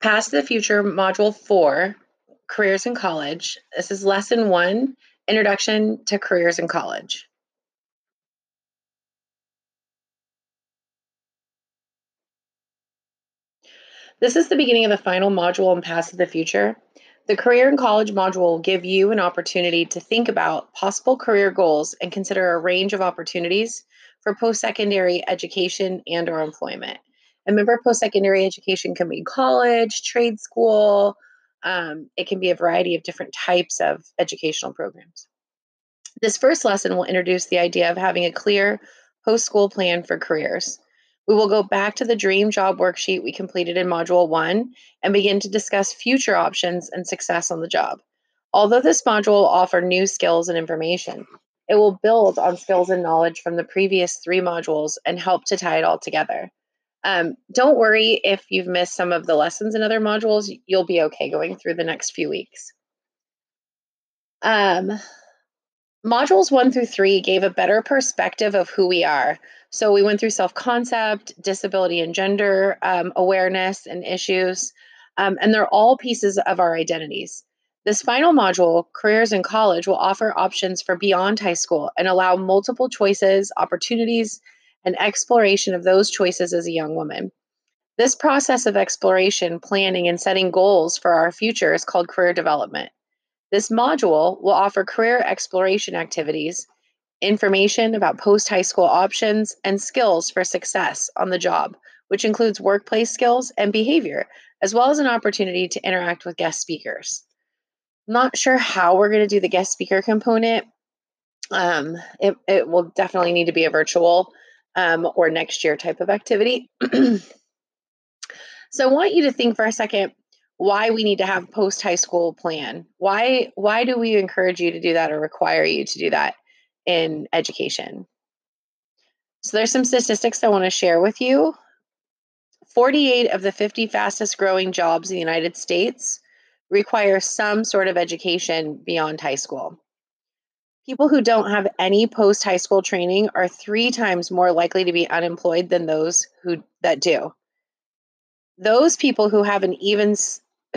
Path to the Future, Module 4, Careers in College. This is Lesson 1, Introduction to Careers in College. This is the beginning of the final module in Path to the Future. The Career in College module will give you an opportunity to think about possible career goals and consider a range of opportunities for post-secondary education and or employment. And remember, post-secondary education can be college, trade school, um, it can be a variety of different types of educational programs. This first lesson will introduce the idea of having a clear post school plan for careers. We will go back to the dream job worksheet we completed in Module 1 and begin to discuss future options and success on the job. Although this module will offer new skills and information, it will build on skills and knowledge from the previous three modules and help to tie it all together. Um, don't worry if you've missed some of the lessons in other modules, you'll be okay going through the next few weeks. Um, modules one through three gave a better perspective of who we are. So we went through self concept, disability and gender um, awareness and issues, um, and they're all pieces of our identities. This final module, Careers in College, will offer options for beyond high school and allow multiple choices, opportunities, and exploration of those choices as a young woman. This process of exploration, planning, and setting goals for our future is called career development. This module will offer career exploration activities, information about post high school options, and skills for success on the job, which includes workplace skills and behavior, as well as an opportunity to interact with guest speakers. Not sure how we're going to do the guest speaker component. Um, it, it will definitely need to be a virtual um, or next year type of activity. so I want you to think for a second why we need to have post high school plan. Why why do we encourage you to do that or require you to do that in education? So there's some statistics I want to share with you. 48 of the 50 fastest growing jobs in the United States require some sort of education beyond high school. People who don't have any post high school training are three times more likely to be unemployed than those who that do. Those people who have an even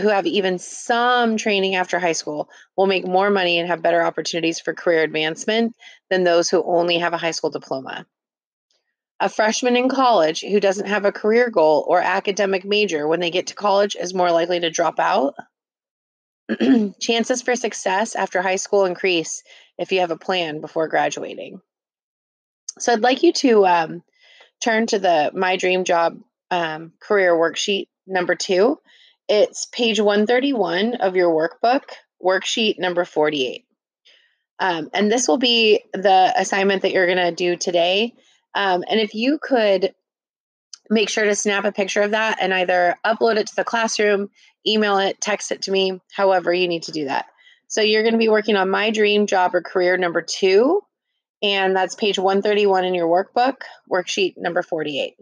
who have even some training after high school will make more money and have better opportunities for career advancement than those who only have a high school diploma. A freshman in college who doesn't have a career goal or academic major when they get to college is more likely to drop out. Chances for success after high school increase if you have a plan before graduating. So I'd like you to um, turn to the My Dream Job um, career worksheet number two. It's page 131 of your workbook, worksheet number 48. Um, and this will be the assignment that you're going to do today. Um, and if you could make sure to snap a picture of that and either upload it to the classroom, email it, text it to me, however you need to do that. So you're going to be working on My Dream Job or Career number two, and that's page 131 in your workbook, worksheet number 48.